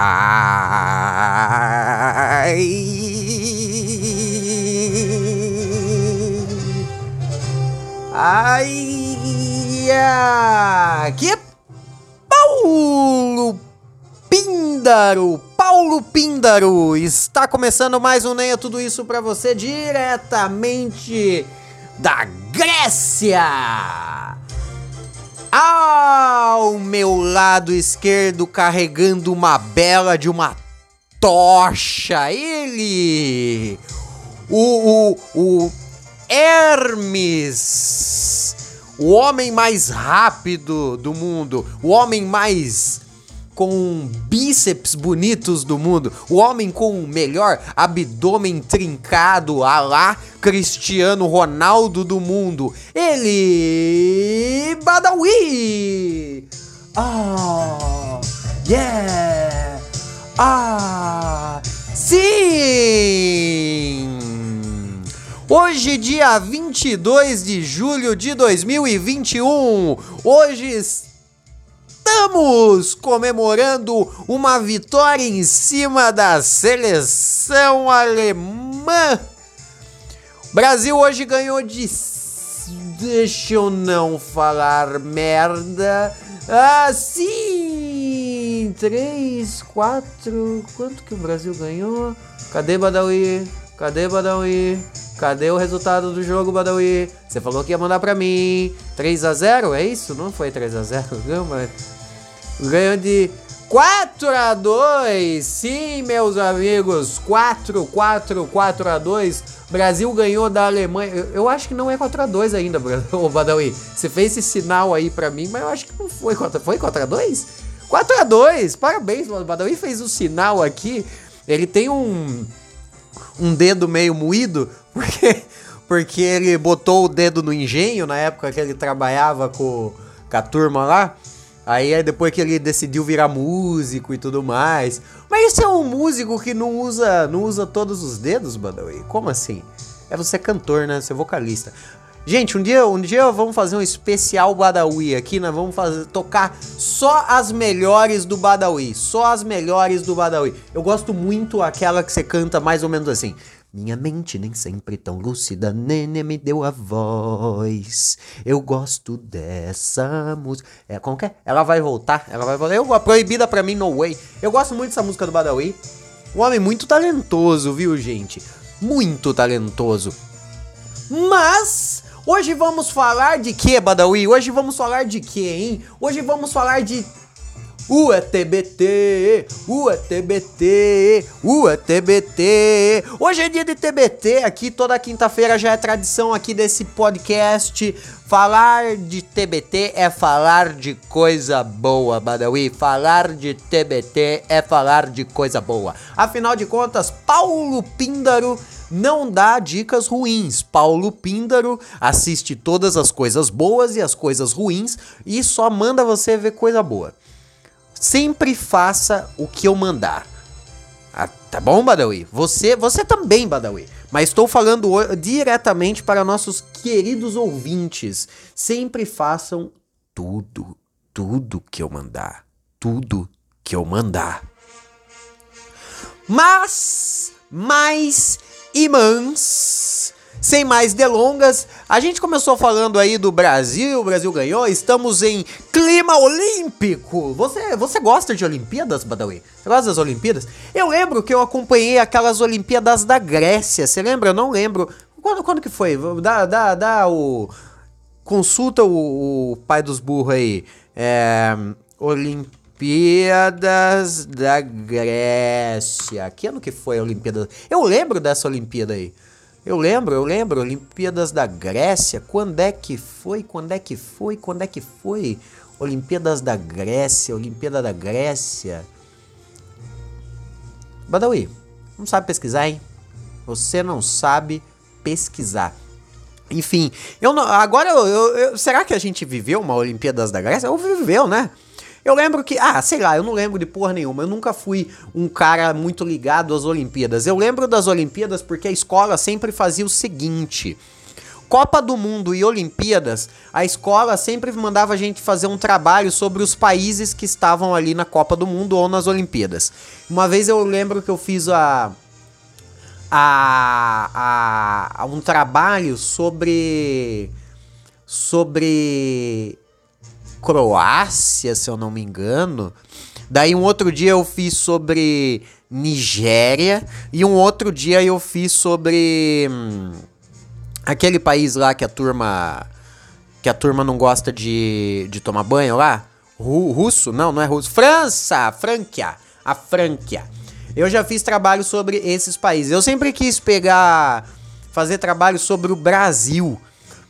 Ai. Ai. Aqui é Paulo Píndaro. Paulo Píndaro. Está começando mais um Nem é Tudo Isso para você diretamente da Grécia. Ao meu lado esquerdo, carregando uma bela de uma tocha, ele, o, o, o Hermes, o homem mais rápido do mundo, o homem mais com bíceps bonitos do mundo, o homem com o melhor abdômen trincado, a lá Cristiano Ronaldo do mundo, ele Badawi! Ah, yeah! Ah, sim! Hoje, dia 22 de julho de 2021, hoje estamos comemorando uma vitória em cima da seleção alemã. Brasil hoje ganhou de. Deixa eu não falar merda. Ah, sim! 3, 4. Quanto que o Brasil ganhou? Cadê Badawi? Cadê Badawi? Cadê o resultado do jogo, Badawi? Você falou que ia mandar pra mim. 3 a 0 é isso? Não foi 3 a 0 Não, mas. Ganhou de 4 a 2 Sim, meus amigos. 4, 4, 4 a 2 Brasil ganhou da Alemanha. Eu, eu acho que não é 4 a 2 ainda, ô Badawi. Você fez esse sinal aí pra mim, mas eu acho que não foi 4 Foi 4 a 2 4 a 2 Parabéns, o Badawi fez o um sinal aqui. Ele tem um um dedo meio moído, porque, porque ele botou o dedo no engenho na época que ele trabalhava com, com a turma lá. Aí depois que ele decidiu virar músico e tudo mais. Mas esse é um músico que não usa, não usa todos os dedos, Badawi? Como assim? É você cantor, né? Você é vocalista. Gente, um dia, um dia vamos fazer um especial Badawi aqui, nós vamos fazer tocar só as melhores do Badawi, só as melhores do Badawi. Eu gosto muito aquela que você canta mais ou menos assim. Minha mente nem sempre tão lúcida, Nenê me deu a voz. Eu gosto dessa música. É, como que é? Ela vai voltar, ela vai voltar. Eu, proibida pra mim, no way. Eu gosto muito dessa música do Badawi. Um homem muito talentoso, viu, gente? Muito talentoso. Mas Hoje vamos falar de que, Badawi? Hoje vamos falar de que, hein? Hoje vamos falar de UETBT, UETBT, UETBT. Hoje é dia de TBT aqui, toda quinta-feira já é tradição aqui desse podcast. Falar de TBT é falar de coisa boa, Badawi. Falar de TBT é falar de coisa boa. Afinal de contas, Paulo Píndaro não dá dicas ruins. Paulo Píndaro assiste todas as coisas boas e as coisas ruins e só manda você ver coisa boa. Sempre faça o que eu mandar. Ah, tá bom, Badawi? Você, você também, Badawi. Mas estou falando diretamente para nossos queridos ouvintes. Sempre façam tudo, tudo que eu mandar. Tudo que eu mandar. Mas, mais imãs. Sem mais delongas, a gente começou falando aí do Brasil, o Brasil ganhou, estamos em clima olímpico. Você, você gosta de Olimpíadas, Badawi? Você gosta das Olimpíadas? Eu lembro que eu acompanhei aquelas Olimpíadas da Grécia, você lembra? Eu não lembro. Quando, quando que foi? Dá, dá, dá o... Consulta o, o pai dos burros aí. É... Olimpíadas da Grécia. Que ano que foi a Olimpíada? Eu lembro dessa Olimpíada aí. Eu lembro, eu lembro, Olimpíadas da Grécia. Quando é que foi? Quando é que foi? Quando é que foi? Olimpíadas da Grécia, Olimpíada da Grécia. Badawi, não sabe pesquisar, hein? Você não sabe pesquisar. Enfim, eu não, agora eu, eu, eu, será que a gente viveu uma Olimpíadas da Grécia? Ou viveu, né? Eu lembro que, ah, sei lá, eu não lembro de porra nenhuma. Eu nunca fui um cara muito ligado às Olimpíadas. Eu lembro das Olimpíadas porque a escola sempre fazia o seguinte: Copa do Mundo e Olimpíadas, a escola sempre mandava a gente fazer um trabalho sobre os países que estavam ali na Copa do Mundo ou nas Olimpíadas. Uma vez eu lembro que eu fiz a a, a, um trabalho sobre sobre Croácia, se eu não me engano. Daí um outro dia eu fiz sobre Nigéria e um outro dia eu fiz sobre hum, aquele país lá que a turma que a turma não gosta de, de tomar banho lá. Ru, russo? Não, não é russo. França, Franquia, a Franquia. Eu já fiz trabalho sobre esses países. Eu sempre quis pegar fazer trabalho sobre o Brasil,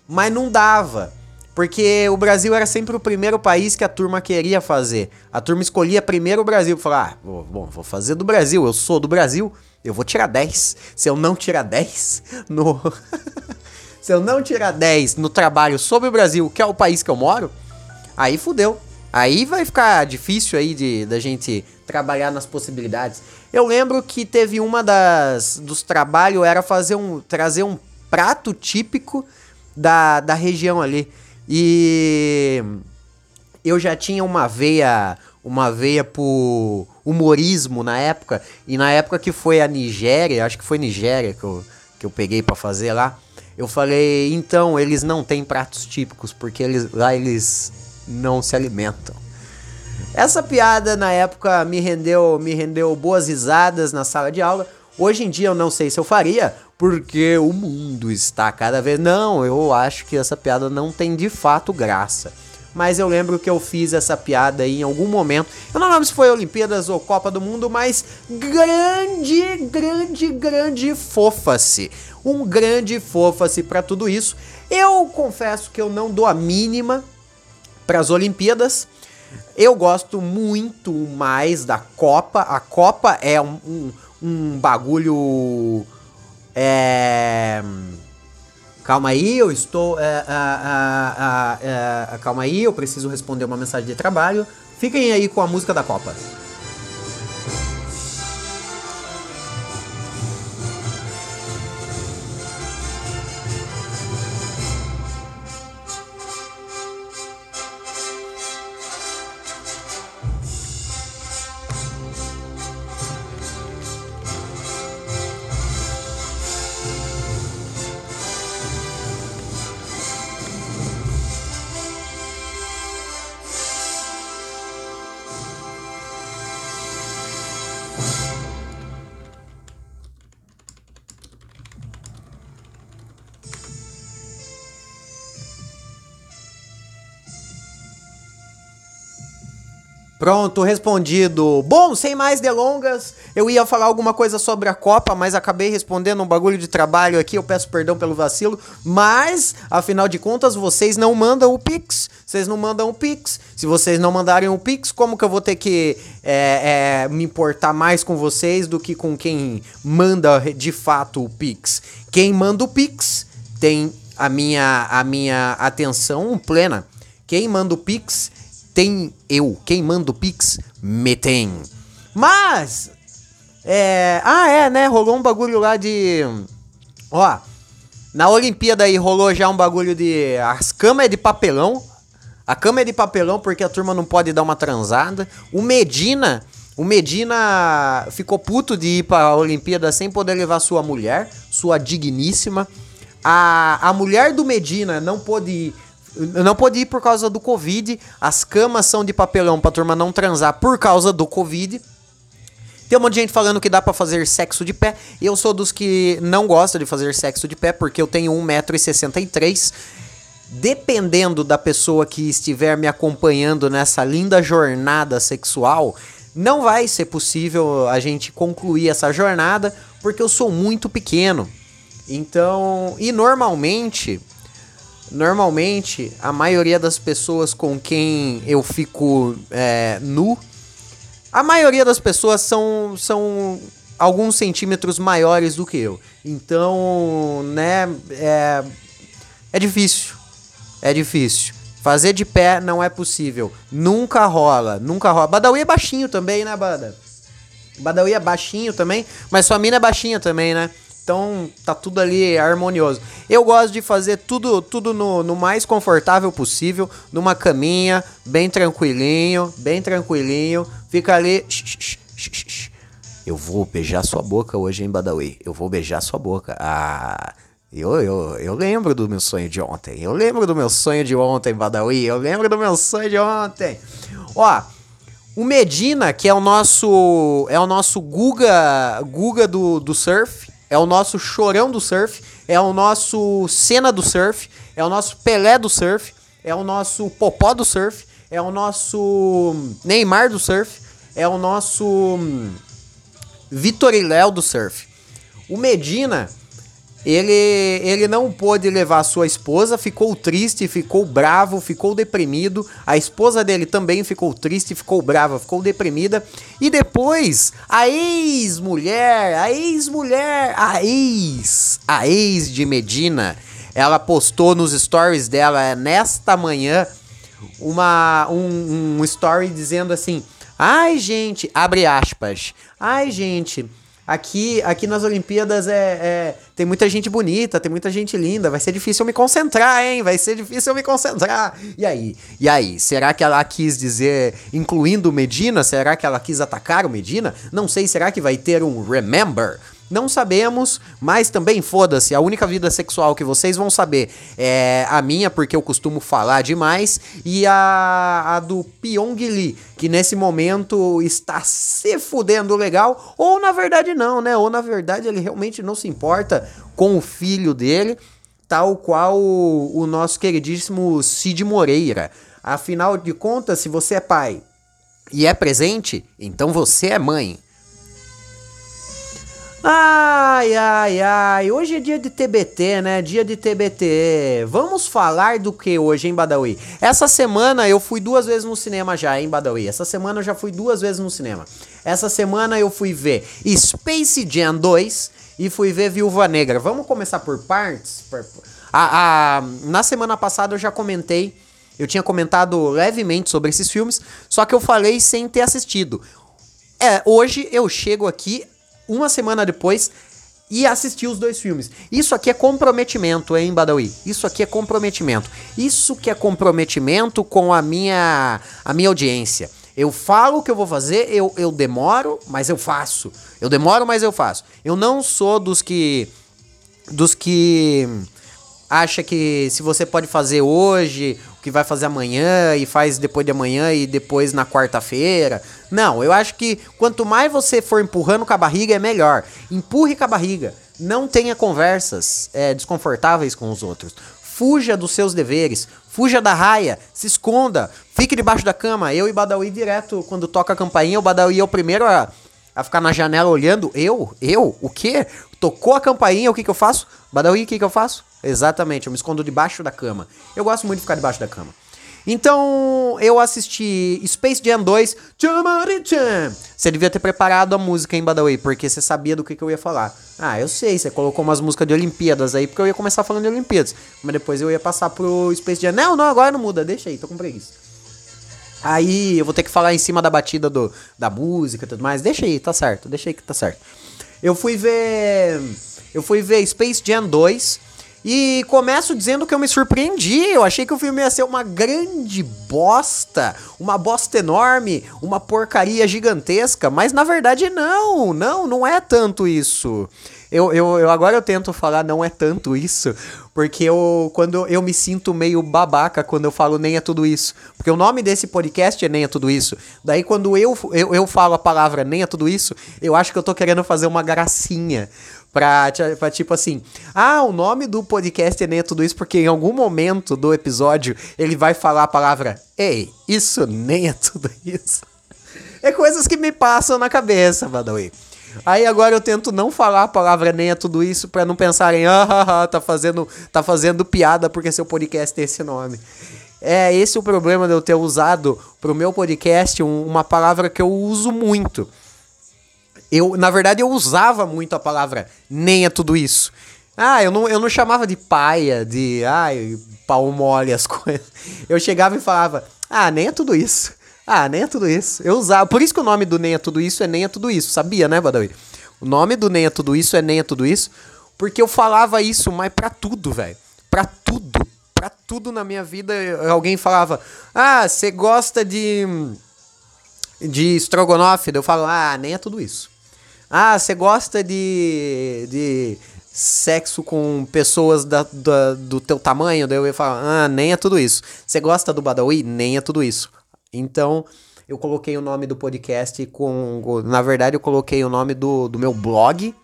mas não dava. Porque o Brasil era sempre o primeiro país que a turma queria fazer. A turma escolhia primeiro o Brasil. Falar, ah, bom, vou fazer do Brasil, eu sou do Brasil, eu vou tirar 10. Se eu não tirar 10 no. Se eu não tirar 10 no trabalho sobre o Brasil, que é o país que eu moro, aí fudeu. Aí vai ficar difícil aí de da gente trabalhar nas possibilidades. Eu lembro que teve uma das dos trabalhos era fazer um trazer um prato típico da, da região ali. E eu já tinha uma veia, uma veia por humorismo na época, e na época que foi a Nigéria, acho que foi Nigéria que eu, que eu peguei para fazer lá, eu falei, então, eles não têm pratos típicos, porque eles, lá eles não se alimentam. Essa piada na época me rendeu, me rendeu boas risadas na sala de aula. Hoje em dia eu não sei se eu faria, porque o mundo está cada vez. Não, eu acho que essa piada não tem de fato graça. Mas eu lembro que eu fiz essa piada aí em algum momento. Eu não lembro se foi Olimpíadas ou Copa do Mundo, mas grande, grande, grande fofa-se. Um grande fofa-se para tudo isso. Eu confesso que eu não dou a mínima para as Olimpíadas. Eu gosto muito mais da Copa. A Copa é um, um, um bagulho é... Calma aí, eu estou. É, é, é, calma aí, eu preciso responder uma mensagem de trabalho. Fiquem aí com a música da Copa. Pronto, respondido. Bom, sem mais delongas, eu ia falar alguma coisa sobre a Copa, mas acabei respondendo um bagulho de trabalho aqui. Eu peço perdão pelo vacilo, mas afinal de contas, vocês não mandam o Pix. Vocês não mandam o Pix. Se vocês não mandarem o Pix, como que eu vou ter que é, é, me importar mais com vocês do que com quem manda de fato o Pix? Quem manda o Pix tem a minha, a minha atenção plena. Quem manda o Pix tem eu. Quem manda o Pix, me tem. Mas. É. Ah, é, né? Rolou um bagulho lá de. Ó. Na Olimpíada aí rolou já um bagulho de. As camas é de papelão. A cama é de papelão porque a turma não pode dar uma transada. O Medina. O Medina ficou puto de ir pra Olimpíada sem poder levar sua mulher, sua digníssima. A, a mulher do Medina não pôde ir não pôde ir por causa do Covid. As camas são de papelão pra turma não transar por causa do Covid. Tem um monte de gente falando que dá para fazer sexo de pé. Eu sou dos que não gosta de fazer sexo de pé porque eu tenho 1,63m. Dependendo da pessoa que estiver me acompanhando nessa linda jornada sexual, não vai ser possível a gente concluir essa jornada porque eu sou muito pequeno. Então, e normalmente Normalmente, a maioria das pessoas com quem eu fico é, nu, a maioria das pessoas são, são alguns centímetros maiores do que eu. Então, né, é, é difícil. É difícil. Fazer de pé não é possível. Nunca rola, nunca rola. Badawi é baixinho também, né, Bada? Badawi é baixinho também, mas sua mina é baixinha também, né? Então tá tudo ali harmonioso. Eu gosto de fazer tudo tudo no, no mais confortável possível, numa caminha, bem tranquilinho, bem tranquilinho. Fica ali. Eu vou beijar sua boca hoje, hein, Badawi? Eu vou beijar sua boca. Ah. Eu, eu, eu lembro do meu sonho de ontem. Eu lembro do meu sonho de ontem, Badawi. Eu lembro do meu sonho de ontem. Ó, o Medina, que é o nosso é o nosso Guga, Guga do, do surf, é o nosso chorão do surf, é o nosso cena do surf, é o nosso Pelé do surf, é o nosso Popó do surf, é o nosso Neymar do surf, é o nosso Vitor e Léo do surf. O Medina, ele, ele não pôde levar sua esposa, ficou triste, ficou bravo, ficou deprimido. A esposa dele também ficou triste, ficou brava, ficou deprimida. E depois, a ex-mulher, a ex-mulher, a ex, a ex de Medina, ela postou nos stories dela nesta manhã uma, um, um story dizendo assim: Ai, gente, abre aspas. Ai, gente, Aqui, aqui nas Olimpíadas é, é, tem muita gente bonita, tem muita gente linda. Vai ser difícil eu me concentrar, hein? Vai ser difícil eu me concentrar. E aí? E aí? Será que ela quis dizer, incluindo o Medina? Será que ela quis atacar o Medina? Não sei. Será que vai ter um remember? Não sabemos, mas também foda-se. A única vida sexual que vocês vão saber é a minha, porque eu costumo falar demais, e a, a do Pyong Lee, que nesse momento está se fudendo legal, ou na verdade não, né? Ou na verdade ele realmente não se importa com o filho dele, tal qual o, o nosso queridíssimo Cid Moreira. Afinal de contas, se você é pai e é presente, então você é mãe. Ai, ai, ai. Hoje é dia de TBT, né? Dia de TBT. Vamos falar do que hoje, hein, Badawi? Essa semana eu fui duas vezes no cinema já, hein, Badawi? Essa semana eu já fui duas vezes no cinema. Essa semana eu fui ver Space Jam 2 e fui ver Viúva Negra. Vamos começar por partes? A, a, na semana passada eu já comentei. Eu tinha comentado levemente sobre esses filmes, só que eu falei sem ter assistido. É, hoje eu chego aqui uma semana depois e assistir os dois filmes. Isso aqui é comprometimento, hein, Badawi? Isso aqui é comprometimento. Isso que é comprometimento com a minha, a minha audiência. Eu falo o que eu vou fazer, eu, eu demoro, mas eu faço. Eu demoro, mas eu faço. Eu não sou dos que. dos que acha que se você pode fazer hoje, que vai fazer amanhã e faz depois de amanhã e depois na quarta-feira. Não, eu acho que quanto mais você for empurrando com a barriga é melhor. Empurre com a barriga. Não tenha conversas é, desconfortáveis com os outros. Fuja dos seus deveres. Fuja da raia. Se esconda. Fique debaixo da cama. Eu e Badawi direto, quando toca a campainha, o Badawi é o primeiro a, a ficar na janela olhando. Eu? Eu? O quê? Tocou a campainha, o que, que eu faço? Badawi, o que, que eu faço? Exatamente, eu me escondo debaixo da cama. Eu gosto muito de ficar debaixo da cama. Então, eu assisti Space Jam 2. Você devia ter preparado a música em Badawi, porque você sabia do que, que eu ia falar. Ah, eu sei, você colocou umas músicas de Olimpíadas aí, porque eu ia começar falando de Olimpíadas. Mas depois eu ia passar pro Space Jam. Não, não, agora não muda, deixa aí, tô com preguiça. Aí eu vou ter que falar em cima da batida do, da música e tudo mais. Deixa aí, tá certo, deixa aí que tá certo. Eu fui ver. Eu fui ver Space Jam 2. E começo dizendo que eu me surpreendi. Eu achei que o filme ia ser uma grande bosta, uma bosta enorme, uma porcaria gigantesca, mas na verdade não, não, não é tanto isso. Eu, eu, eu agora eu tento falar não é tanto isso, porque eu quando eu me sinto meio babaca quando eu falo nem é tudo isso. Porque o nome desse podcast é nem é tudo isso. Daí quando eu, eu, eu falo a palavra nem é tudo isso, eu acho que eu tô querendo fazer uma gracinha. Pra, pra, tipo assim, ah, o nome do podcast é nem é tudo isso, porque em algum momento do episódio ele vai falar a palavra Ei, isso nem é tudo isso. É coisas que me passam na cabeça, Badawi. Aí agora eu tento não falar a palavra nem é tudo isso para não pensarem, ah, tá fazendo, tá fazendo piada porque seu podcast tem esse nome. É esse o problema de eu ter usado pro meu podcast um, uma palavra que eu uso muito. Eu, na verdade, eu usava muito a palavra nem é tudo isso. Ah, eu não, eu não chamava de paia, de ai, pau mole as coisas. Eu chegava e falava, ah, nem é tudo isso. Ah, nem é tudo isso. Eu usava. Por isso que o nome do nem é tudo isso é nem é tudo isso. Sabia, né, Badawi? O nome do nem é tudo isso é nem é tudo isso. Porque eu falava isso, mas pra tudo, velho. Pra tudo. Pra tudo na minha vida, alguém falava: Ah, você gosta de. de estrogonofe? Eu falo: Ah, nem é tudo isso. Ah, você gosta de. de sexo com pessoas da, da, do teu tamanho? Daí eu ia falar: Ah, nem é tudo isso. Você gosta do Badawi? Nem é tudo isso. Então, eu coloquei o nome do podcast com. Na verdade, eu coloquei o nome do, do meu blog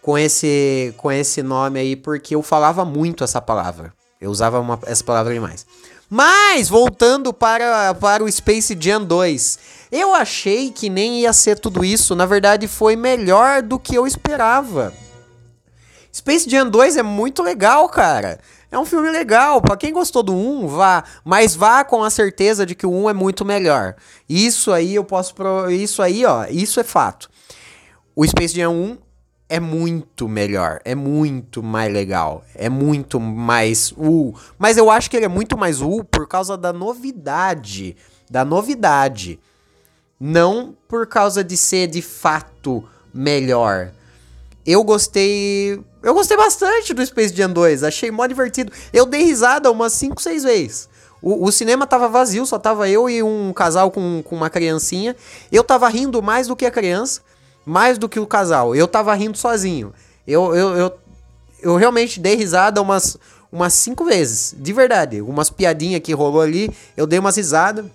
com esse, com esse nome aí, porque eu falava muito essa palavra. Eu usava uma, essa palavra demais. Mas, voltando para, para o Space Jam 2. Eu achei que nem ia ser tudo isso. Na verdade, foi melhor do que eu esperava. Space Jam 2 é muito legal, cara. É um filme legal. Para quem gostou do 1, vá. Mas vá com a certeza de que o 1 é muito melhor. Isso aí eu posso. Pro... Isso aí, ó. Isso é fato. O Space Jam 1 é muito melhor, é muito mais legal, é muito mais uh, mas eu acho que ele é muito mais uh por causa da novidade, da novidade, não por causa de ser de fato melhor. Eu gostei, eu gostei bastante do Space Jam 2, achei mó divertido. Eu dei risada umas 5, 6 vezes. O, o, cinema tava vazio, só tava eu e um casal com, com uma criancinha. Eu tava rindo mais do que a criança mais do que o casal. Eu tava rindo sozinho. Eu, eu, eu, eu realmente dei risada umas, umas cinco vezes. De verdade. Umas piadinhas que rolou ali, eu dei umas risadas.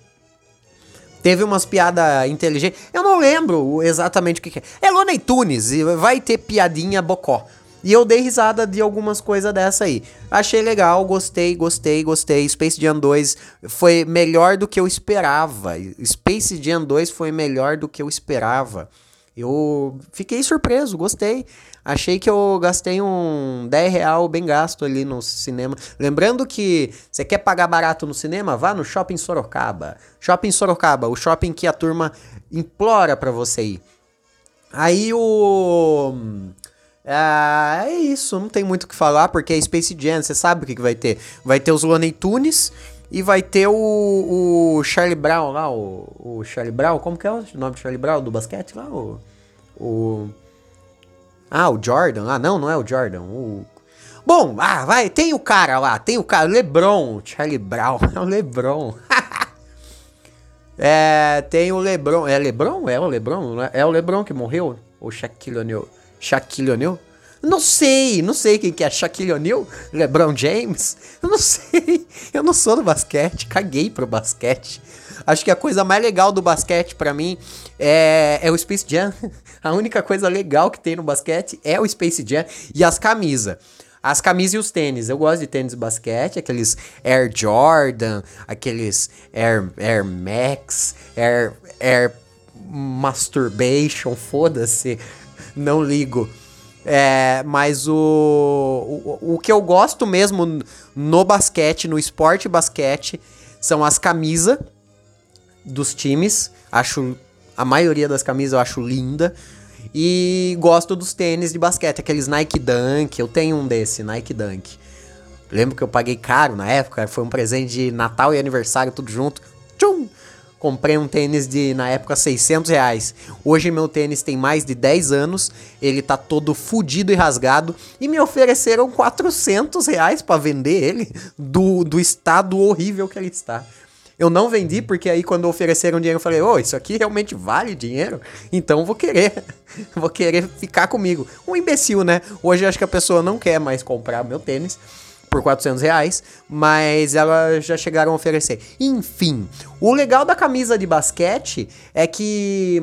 Teve umas piadas inteligentes. Eu não lembro exatamente o que, que é. É Looney Tunes, vai ter piadinha bocó. E eu dei risada de algumas coisas dessa aí. Achei legal, gostei, gostei, gostei. Space Jam 2 foi melhor do que eu esperava. Space Jam 2 foi melhor do que eu esperava. Eu fiquei surpreso, gostei. Achei que eu gastei um 10 real bem gasto ali no cinema. Lembrando que você quer pagar barato no cinema? Vá no Shopping Sorocaba. Shopping Sorocaba, o shopping que a turma implora pra você ir. Aí o. Ah, é isso, não tem muito o que falar, porque é Space Jam, você sabe o que, que vai ter. Vai ter os Looney Tunes e vai ter o, o Charlie Brown lá, o, o Charlie Brown, como que é o nome do Charlie Brown do basquete lá? O, o. Ah, o Jordan. Ah, não, não é o Jordan. O. Bom, ah, vai, tem o cara lá, tem o cara, LeBron, Charlie Brown, é o LeBron. é, tem o LeBron, é LeBron? É o LeBron? É? é o LeBron que morreu? Ou Shaquille O'Neal? Shaquille O'Neal? Não sei, não sei quem que é Shaquille O'Neal, LeBron James, eu não sei. Eu não sou do basquete, caguei pro basquete. Acho que a coisa mais legal do basquete para mim é, é o Space Jam. A única coisa legal que tem no basquete é o Space Jam e as camisas. As camisas e os tênis. Eu gosto de tênis de basquete, aqueles Air Jordan, aqueles Air, Air Max, Air, Air Masturbation, foda-se, não ligo. É, mas o, o, o que eu gosto mesmo no basquete, no esporte basquete, são as camisas dos times. Acho a maioria das camisas eu acho linda. E gosto dos tênis de basquete, aqueles Nike Dunk. Eu tenho um desse, Nike Dunk. Lembro que eu paguei caro na época, foi um presente de Natal e aniversário, tudo junto. Tchum! Comprei um tênis de, na época, 600 reais. Hoje meu tênis tem mais de 10 anos, ele tá todo fudido e rasgado, e me ofereceram 400 reais pra vender ele, do, do estado horrível que ele está. Eu não vendi porque aí quando ofereceram dinheiro eu falei, ô, oh, isso aqui realmente vale dinheiro? Então vou querer, vou querer ficar comigo. Um imbecil, né? Hoje acho que a pessoa não quer mais comprar meu tênis por 400 reais, mas elas já chegaram a oferecer. Enfim, o legal da camisa de basquete é que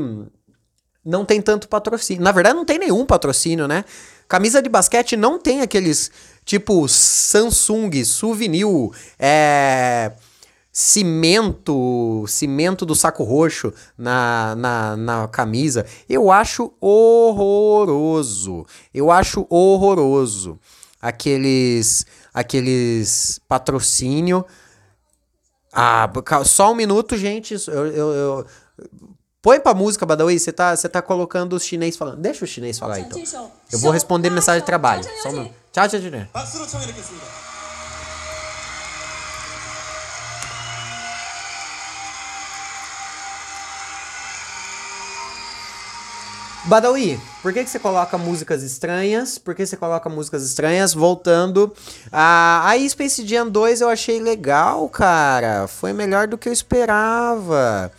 não tem tanto patrocínio. Na verdade, não tem nenhum patrocínio, né? Camisa de basquete não tem aqueles tipo Samsung, Souvenir, é cimento, cimento do saco roxo na, na, na camisa. Eu acho horroroso. Eu acho horroroso. Aqueles aqueles patrocínio. Ah, só um minuto, gente. Eu, eu, eu... Põe pra música, Badawi. Você tá, tá colocando os chinês falando. Deixa o chinês falar então. Eu vou responder mensagem de trabalho. Só um minuto. Tchau, tchau, tchau. Badawi, por que, que você coloca músicas estranhas? Por que você coloca músicas estranhas? Voltando. A, Space Jam 2 eu achei legal, cara. Foi melhor do que eu esperava.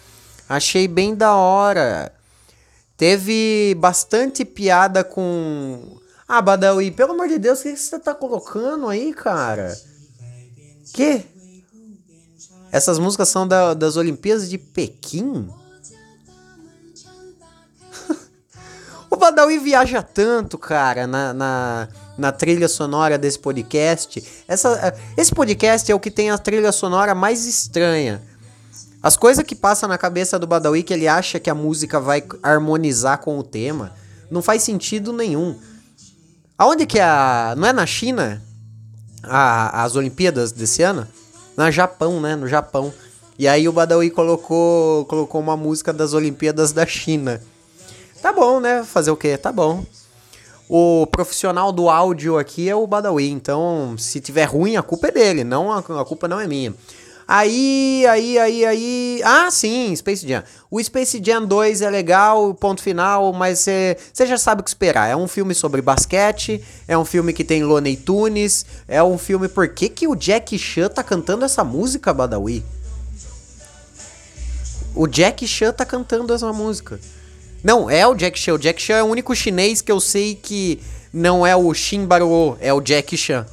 Achei bem da hora. Teve bastante piada com. Ah, Badawi, pelo amor de Deus, o que, que você tá colocando aí, cara? Que? Essas músicas são da, das Olimpíadas de Pequim? Badawi viaja tanto, cara, na, na, na, trilha sonora desse podcast. Essa, esse podcast é o que tem a trilha sonora mais estranha. As coisas que passam na cabeça do Badawi que ele acha que a música vai harmonizar com o tema, não faz sentido nenhum. Aonde que é a. Não é na China? A, as Olimpíadas desse ano? Na Japão, né? No Japão. E aí o Badawi colocou, colocou uma música das Olimpíadas da China. Tá bom, né? Fazer o quê? Tá bom. O profissional do áudio aqui é o Badawi, então se tiver ruim, a culpa é dele, não a, a culpa não é minha. Aí, aí, aí, aí. Ah, sim, Space Jam. O Space Jam 2 é legal, ponto final, mas você já sabe o que esperar. É um filme sobre basquete, é um filme que tem Looney Tunes, é um filme. Por que, que o Jack Chan tá cantando essa música, Badawi? O Jack Chan tá cantando essa música. Não, é o Jack Chan. O Jack Chan é o único chinês que eu sei que não é o Shin Baruo, é o Jack Chan.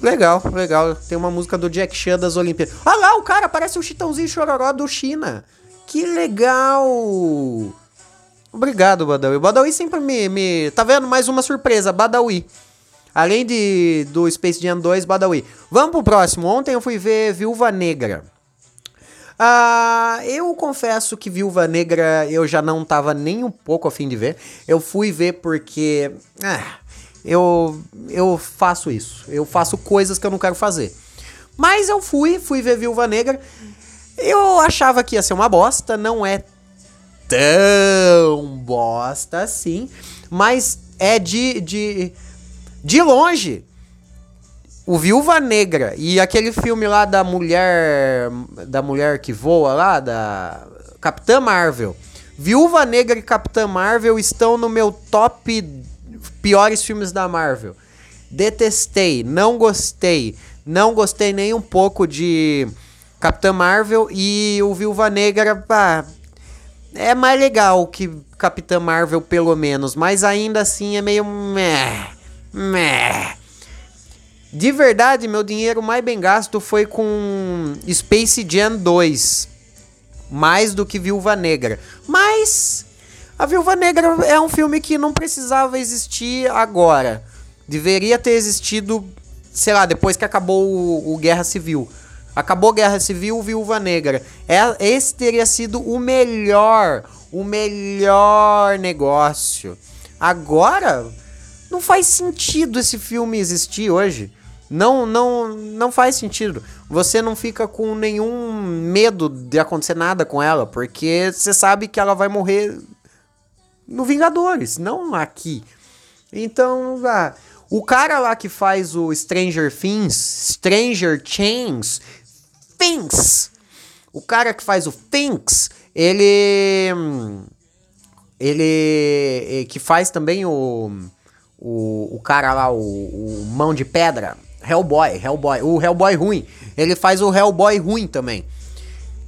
Legal, legal. Tem uma música do Jack Chan das Olimpíadas. Olha lá, o cara parece o Chitãozinho Chororó do China. Que legal! Obrigado, Badawi. Badawi sempre me, me... Tá vendo? Mais uma surpresa, Badawi. Além de do Space Jam 2, Badawi. Vamos pro próximo. Ontem eu fui ver Viúva Negra. Ah, eu confesso que Viúva Negra eu já não tava nem um pouco afim de ver. Eu fui ver porque... Ah, eu, eu faço isso. Eu faço coisas que eu não quero fazer. Mas eu fui, fui ver Viúva Negra. Eu achava que ia ser uma bosta, não é tão bosta assim, mas é de, de, de longe. O Viúva Negra e aquele filme lá da mulher da mulher que voa lá da Capitã Marvel. Viúva Negra e Capitã Marvel estão no meu top piores filmes da Marvel. Detestei, não gostei. Não gostei nem um pouco de Capitã Marvel e o Viúva Negra, pá, é mais legal que Capitã Marvel, pelo menos. Mas ainda assim é meio. Meh, meh. De verdade, meu dinheiro mais bem gasto foi com Space Jam 2. Mais do que Viúva Negra. Mas a Viúva Negra é um filme que não precisava existir agora. Deveria ter existido, sei lá, depois que acabou o, o Guerra Civil. Acabou Guerra Civil, Viúva Negra. É, esse teria sido o melhor, o melhor negócio. Agora, não faz sentido esse filme existir hoje. Não, não, não faz sentido. Você não fica com nenhum medo de acontecer nada com ela, porque você sabe que ela vai morrer no Vingadores, não aqui. Então, ah, o cara lá que faz o Stranger Things, Stranger Things, Things, o cara que faz o Things, ele ele que faz também o o, o cara lá, o, o Mão de Pedra, Hellboy, Hellboy, o Hellboy ruim, ele faz o Hellboy ruim também.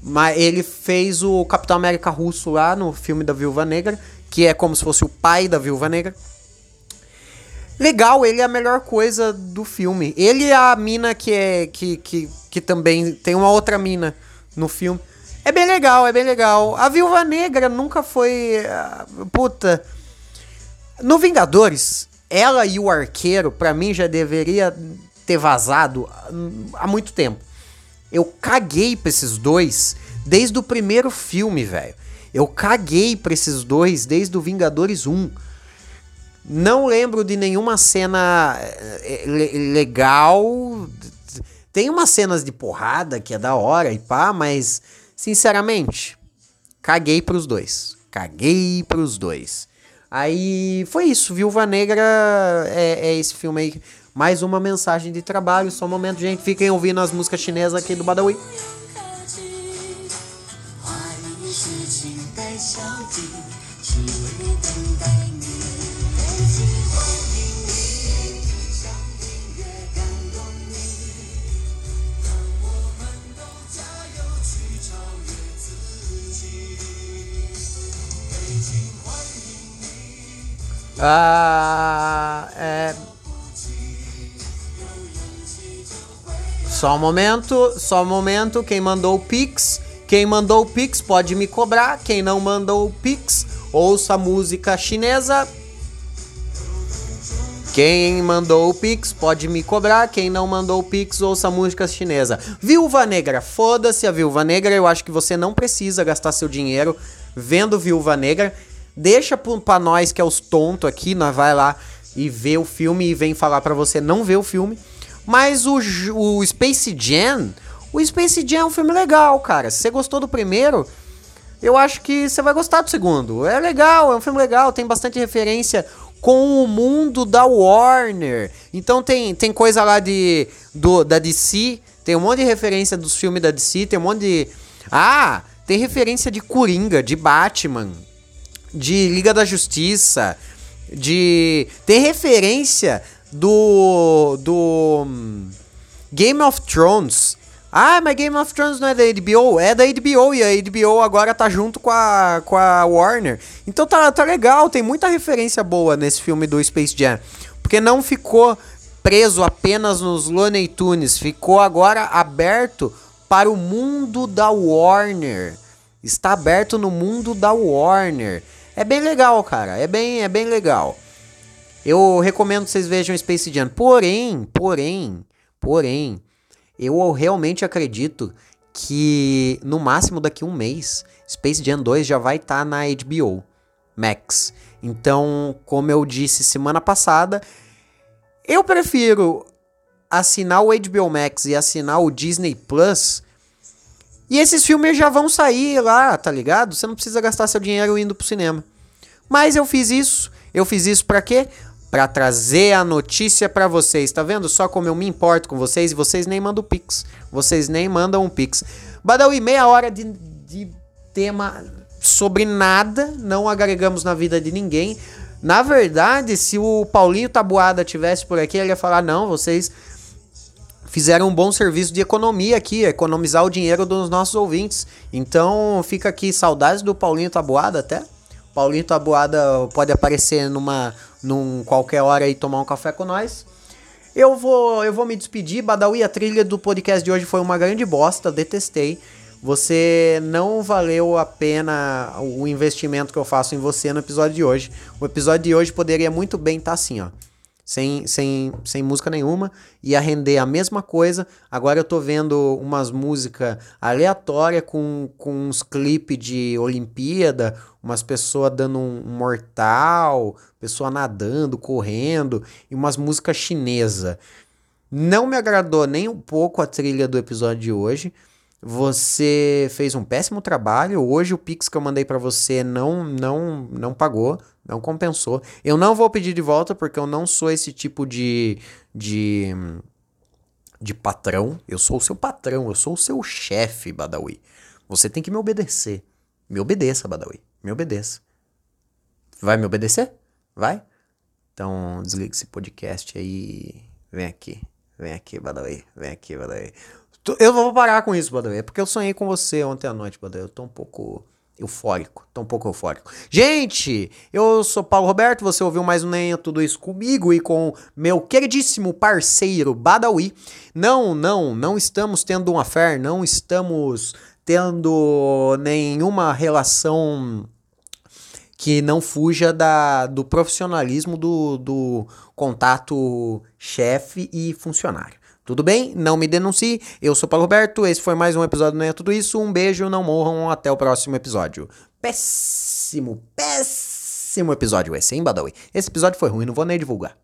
Mas ele fez o Capitão América russo lá no filme da Viúva Negra que é como se fosse o pai da Viúva Negra. Legal, ele é a melhor coisa do filme. Ele é a mina que é que, que, que também tem uma outra mina no filme. É bem legal, é bem legal. A Viúva Negra nunca foi uh, puta. No Vingadores, ela e o Arqueiro, para mim já deveria ter vazado há muito tempo. Eu caguei pra esses dois desde o primeiro filme, velho. Eu caguei pra esses dois desde o Vingadores 1. Não lembro de nenhuma cena eh, legal. Tem umas cenas de porrada que é da hora e pá, mas sinceramente, caguei pros dois. Caguei pros dois. Aí foi isso, Viúva Negra é, é, esse filme aí mais uma mensagem de trabalho. Só um momento, gente. Fiquem ouvindo as músicas chinesas aqui do Badawi. Ah, é, Só um momento, só um momento. Quem mandou o Pix, quem mandou o Pix pode me cobrar. Quem não mandou o Pix, ouça a música chinesa. Quem mandou o Pix pode me cobrar. Quem não mandou o Pix, ouça música chinesa. Viúva Negra, foda-se a Viúva Negra. Eu acho que você não precisa gastar seu dinheiro vendo Viúva Negra. Deixa pra nós que é os tontos aqui, nós vai lá e vê o filme e vem falar pra você não ver o filme. Mas o, o Space Jam, o Space Jam é um filme legal, cara. Se você gostou do primeiro, eu acho que você vai gostar do segundo. É legal, é um filme legal, tem bastante referência com o mundo da Warner. Então tem, tem coisa lá de do, da DC, tem um monte de referência dos filmes da DC, tem um monte de. Ah! Tem referência de Coringa, de Batman, de Liga da Justiça, de. Tem referência do. do. hum, Game of Thrones. Ah, mas Game of Thrones não é da HBO? É da HBO e a HBO agora tá junto com a, com a Warner. Então tá, tá legal, tem muita referência boa nesse filme do Space Jam. Porque não ficou preso apenas nos Looney Tunes, ficou agora aberto para o mundo da Warner. Está aberto no mundo da Warner. É bem legal, cara. É bem, é bem legal. Eu recomendo que vocês vejam Space Jam. Porém, porém, porém, eu realmente acredito que no máximo daqui um mês, Space Jam 2 já vai estar na HBO Max. Então, como eu disse semana passada, eu prefiro assinar o HBO Max e assinar o Disney Plus. E esses filmes já vão sair lá, tá ligado? Você não precisa gastar seu dinheiro indo pro cinema. Mas eu fiz isso. Eu fiz isso pra quê? Pra trazer a notícia pra vocês. Tá vendo só como eu me importo com vocês e vocês nem mandam pix. Vocês nem mandam um pix. Badawi, meia hora de, de tema sobre nada. Não agregamos na vida de ninguém. Na verdade, se o Paulinho Tabuada tivesse por aqui, ele ia falar: não, vocês fizeram um bom serviço de economia aqui, economizar o dinheiro dos nossos ouvintes. Então fica aqui saudades do Paulinho Tabuada até. Paulinho Tabuada pode aparecer numa num qualquer hora e tomar um café com nós. Eu vou eu vou me despedir, Badawi, a trilha do podcast de hoje foi uma grande bosta, detestei. Você não valeu a pena o investimento que eu faço em você no episódio de hoje. O episódio de hoje poderia muito bem estar assim, ó sem, sem, sem música nenhuma, ia render a mesma coisa. Agora eu tô vendo umas músicas aleatórias com, com uns clipes de Olimpíada, umas pessoas dando um mortal, pessoa nadando, correndo, e umas músicas chinesas. Não me agradou nem um pouco a trilha do episódio de hoje. Você fez um péssimo trabalho. Hoje o Pix que eu mandei para você não não não pagou, não compensou. Eu não vou pedir de volta porque eu não sou esse tipo de de de patrão. Eu sou o seu patrão, eu sou o seu chefe, Badawi. Você tem que me obedecer. Me obedeça, Badawi. Me obedeça. Vai me obedecer? Vai? Então desliga esse podcast aí. Vem aqui. Vem aqui, Badawi. Vem aqui, Badawi. Eu vou parar com isso, Badawi. Porque eu sonhei com você ontem à noite, Badawi. Eu tô um pouco eufórico. Um pouco eufórico. Gente, eu sou Paulo Roberto. Você ouviu mais um Nem Tudo Isso comigo e com meu queridíssimo parceiro Badawi. Não, não, não estamos tendo uma fé. Não estamos tendo nenhuma relação que não fuja da, do profissionalismo do, do contato chefe e funcionário. Tudo bem? Não me denuncie. Eu sou Paulo Roberto. Esse foi mais um episódio do Não é Tudo Isso. Um beijo, não morram. Até o próximo episódio. Péssimo, péssimo episódio esse, hein, Badawi? Esse episódio foi ruim, não vou nem divulgar.